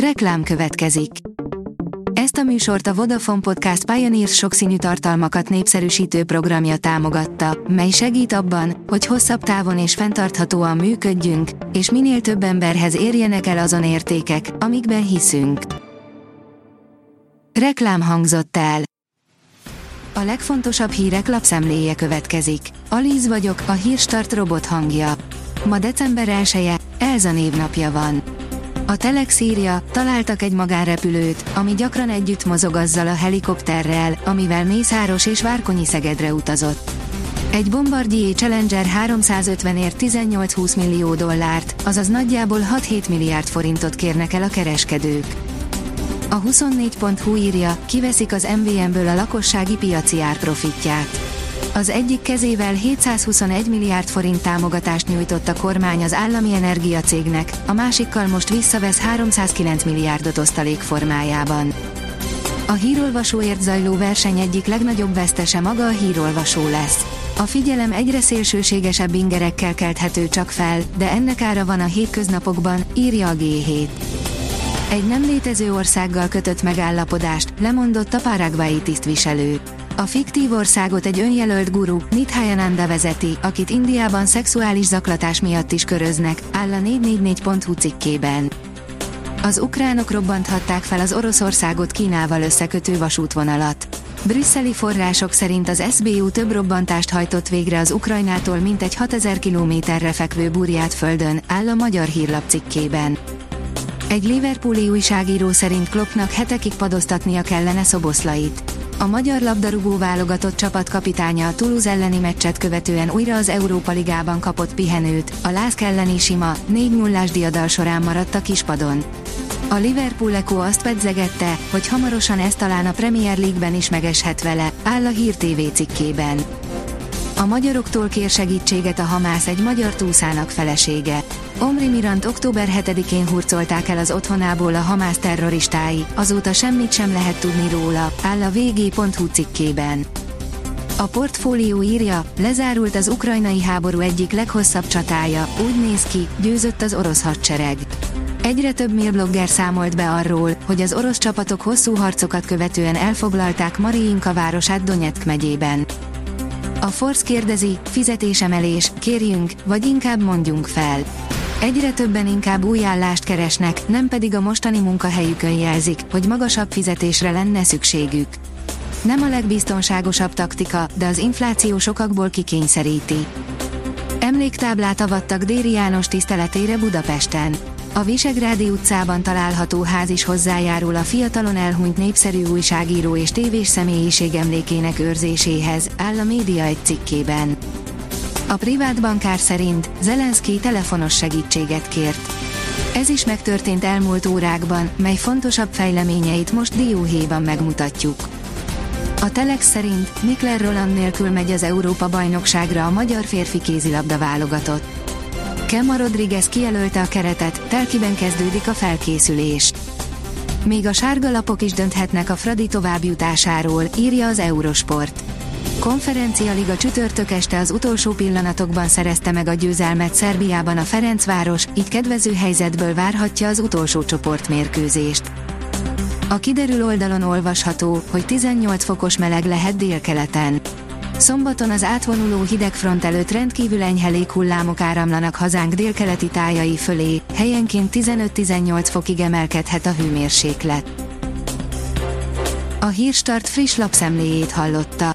Reklám következik. Ezt a műsort a Vodafone Podcast Pioneers sokszínű tartalmakat népszerűsítő programja támogatta, mely segít abban, hogy hosszabb távon és fenntarthatóan működjünk, és minél több emberhez érjenek el azon értékek, amikben hiszünk. Reklám hangzott el. A legfontosabb hírek lapszemléje következik. Alíz vagyok, a hírstart robot hangja. Ma december 1 -e, Elza névnapja van. A Telex írja, találtak egy magánrepülőt, ami gyakran együtt mozog azzal a helikopterrel, amivel Mészáros és Várkonyi Szegedre utazott. Egy Bombardier Challenger 350-ért 18-20 millió dollárt, azaz nagyjából 6-7 milliárd forintot kérnek el a kereskedők. A 24.hu írja, kiveszik az MVM-ből a lakossági piaci árprofitját. Az egyik kezével 721 milliárd forint támogatást nyújtott a kormány az állami energiacégnek, a másikkal most visszavesz 309 milliárdot osztalék formájában. A hírolvasóért zajló verseny egyik legnagyobb vesztese maga a hírolvasó lesz. A figyelem egyre szélsőségesebb ingerekkel kelthető csak fel, de ennek ára van a hétköznapokban, írja a G7. Egy nem létező országgal kötött megállapodást, lemondott a Paraguayi tisztviselő. A fiktív országot egy önjelölt guru, Nithayananda vezeti, akit Indiában szexuális zaklatás miatt is köröznek, áll a 444.hu cikkében. Az ukránok robbanthatták fel az Oroszországot Kínával összekötő vasútvonalat. Brüsszeli források szerint az SBU több robbantást hajtott végre az Ukrajnától mintegy 6000 kilométerre fekvő Burját földön, áll a magyar hírlap cikkében. Egy Liverpooli újságíró szerint Kloppnak hetekig padoztatnia kellene Szoboszlait. A magyar labdarúgó válogatott csapatkapitánya a Toulouse elleni meccset követően újra az Európa Ligában kapott pihenőt, a Lászk elleni sima, 4 0 diadal során maradt a kispadon. A Liverpool Echo azt pedzegette, hogy hamarosan ez talán a Premier League-ben is megeshet vele, áll a Hír TV cikkében. A magyaroktól kér segítséget a Hamász egy magyar túszának felesége. Omri Mirant október 7-én hurcolták el az otthonából a Hamász terroristái, azóta semmit sem lehet tudni róla, áll a vg.hu cikkében. A portfólió írja, lezárult az ukrajnai háború egyik leghosszabb csatája, úgy néz ki, győzött az orosz hadsereg. Egyre több mailblogger számolt be arról, hogy az orosz csapatok hosszú harcokat követően elfoglalták Mariinka városát Donetsk megyében. A Force kérdezi, fizetésemelés, kérjünk, vagy inkább mondjunk fel. Egyre többen inkább új állást keresnek, nem pedig a mostani munkahelyükön jelzik, hogy magasabb fizetésre lenne szükségük. Nem a legbiztonságosabb taktika, de az infláció sokakból kikényszeríti. Emléktáblát avattak Déri János tiszteletére Budapesten. A Visegrádi utcában található ház is hozzájárul a fiatalon elhunyt népszerű újságíró és tévés személyiség emlékének őrzéséhez, áll a média egy cikkében. A privát bankár szerint Zelenszky telefonos segítséget kért. Ez is megtörtént elmúlt órákban, mely fontosabb fejleményeit most dióhéjban megmutatjuk. A Telex szerint Mikler Roland nélkül megy az Európa-bajnokságra a magyar férfi kézilabda válogatott. Kemma Rodriguez kijelölte a keretet, telkiben kezdődik a felkészülés. Még a sárga lapok is dönthetnek a Fradi továbbjutásáról, írja az Eurosport. Konferencia Liga csütörtök este az utolsó pillanatokban szerezte meg a győzelmet Szerbiában a Ferencváros, így kedvező helyzetből várhatja az utolsó csoportmérkőzést. A kiderül oldalon olvasható, hogy 18 fokos meleg lehet délkeleten. Szombaton az átvonuló hidegfront előtt rendkívül enyhe léghullámok áramlanak hazánk délkeleti tájai fölé, helyenként 15-18 fokig emelkedhet a hőmérséklet. A Hírstart friss lapszemléjét hallotta.